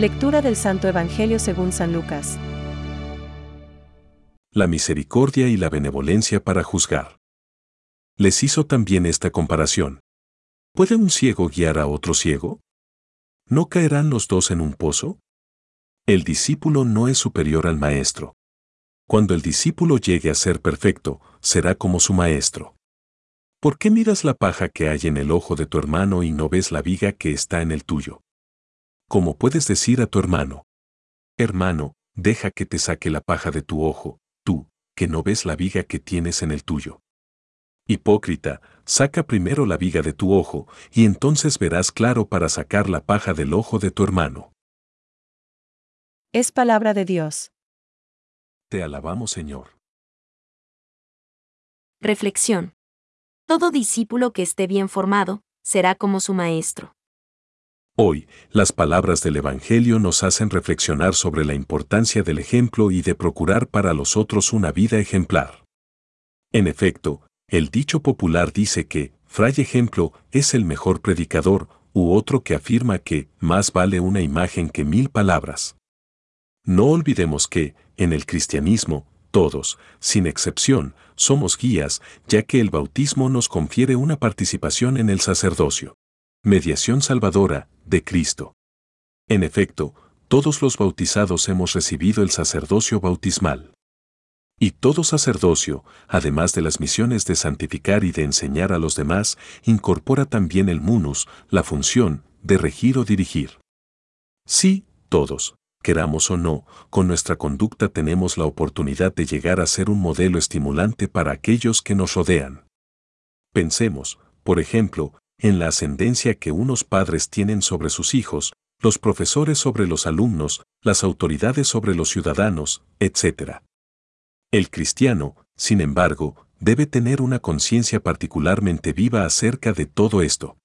Lectura del Santo Evangelio según San Lucas. La misericordia y la benevolencia para juzgar. Les hizo también esta comparación. ¿Puede un ciego guiar a otro ciego? ¿No caerán los dos en un pozo? El discípulo no es superior al maestro. Cuando el discípulo llegue a ser perfecto, será como su maestro. ¿Por qué miras la paja que hay en el ojo de tu hermano y no ves la viga que está en el tuyo? ¿Cómo puedes decir a tu hermano? Hermano, deja que te saque la paja de tu ojo, tú, que no ves la viga que tienes en el tuyo. Hipócrita, saca primero la viga de tu ojo, y entonces verás claro para sacar la paja del ojo de tu hermano. Es palabra de Dios. Te alabamos, Señor. Reflexión. Todo discípulo que esté bien formado, será como su maestro. Hoy, las palabras del Evangelio nos hacen reflexionar sobre la importancia del ejemplo y de procurar para los otros una vida ejemplar. En efecto, el dicho popular dice que, fray ejemplo, es el mejor predicador, u otro que afirma que, más vale una imagen que mil palabras. No olvidemos que, en el cristianismo, todos, sin excepción, somos guías, ya que el bautismo nos confiere una participación en el sacerdocio. Mediación salvadora, de Cristo. En efecto, todos los bautizados hemos recibido el sacerdocio bautismal. Y todo sacerdocio, además de las misiones de santificar y de enseñar a los demás, incorpora también el munus, la función, de regir o dirigir. Sí, todos, queramos o no, con nuestra conducta tenemos la oportunidad de llegar a ser un modelo estimulante para aquellos que nos rodean. Pensemos, por ejemplo, en la ascendencia que unos padres tienen sobre sus hijos, los profesores sobre los alumnos, las autoridades sobre los ciudadanos, etc. El cristiano, sin embargo, debe tener una conciencia particularmente viva acerca de todo esto.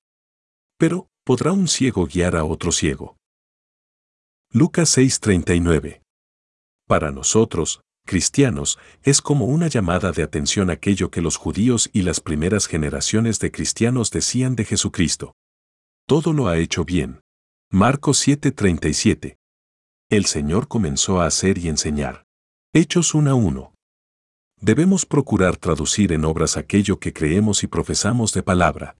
Pero, ¿podrá un ciego guiar a otro ciego? Lucas 6:39. Para nosotros, cristianos, es como una llamada de atención aquello que los judíos y las primeras generaciones de cristianos decían de Jesucristo. Todo lo ha hecho bien. Marcos 7:37. El Señor comenzó a hacer y enseñar. Hechos 1 a 1. Debemos procurar traducir en obras aquello que creemos y profesamos de palabra.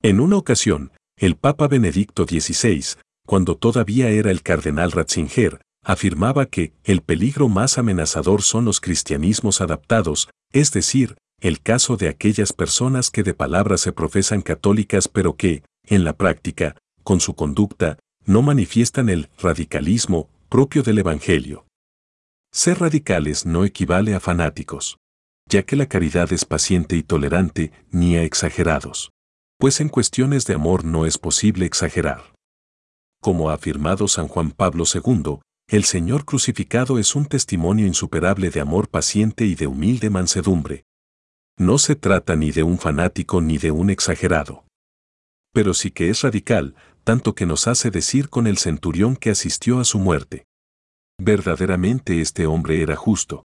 En una ocasión, el Papa Benedicto XVI, cuando todavía era el cardenal Ratzinger, afirmaba que el peligro más amenazador son los cristianismos adaptados, es decir, el caso de aquellas personas que de palabra se profesan católicas pero que, en la práctica, con su conducta, no manifiestan el radicalismo propio del Evangelio. Ser radicales no equivale a fanáticos, ya que la caridad es paciente y tolerante, ni a exagerados. Pues en cuestiones de amor no es posible exagerar. Como ha afirmado San Juan Pablo II, el Señor crucificado es un testimonio insuperable de amor paciente y de humilde mansedumbre. No se trata ni de un fanático ni de un exagerado. Pero sí que es radical, tanto que nos hace decir con el centurión que asistió a su muerte. Verdaderamente este hombre era justo.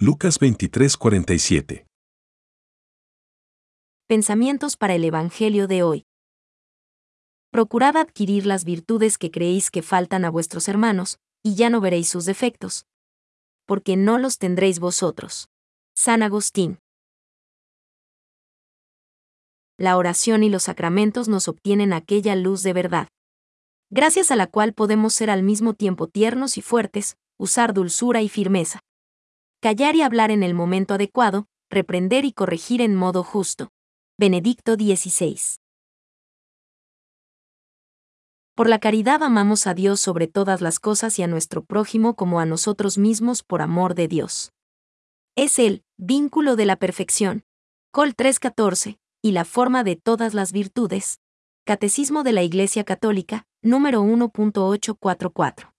Lucas 23:47. Pensamientos para el Evangelio de hoy. Procurad adquirir las virtudes que creéis que faltan a vuestros hermanos, y ya no veréis sus defectos. Porque no los tendréis vosotros. San Agustín. La oración y los sacramentos nos obtienen aquella luz de verdad, gracias a la cual podemos ser al mismo tiempo tiernos y fuertes, usar dulzura y firmeza. Callar y hablar en el momento adecuado, reprender y corregir en modo justo. Benedicto XVI. Por la caridad amamos a Dios sobre todas las cosas y a nuestro prójimo como a nosotros mismos por amor de Dios. Es el vínculo de la perfección. Col 314, y la forma de todas las virtudes. Catecismo de la Iglesia Católica, número 1.844.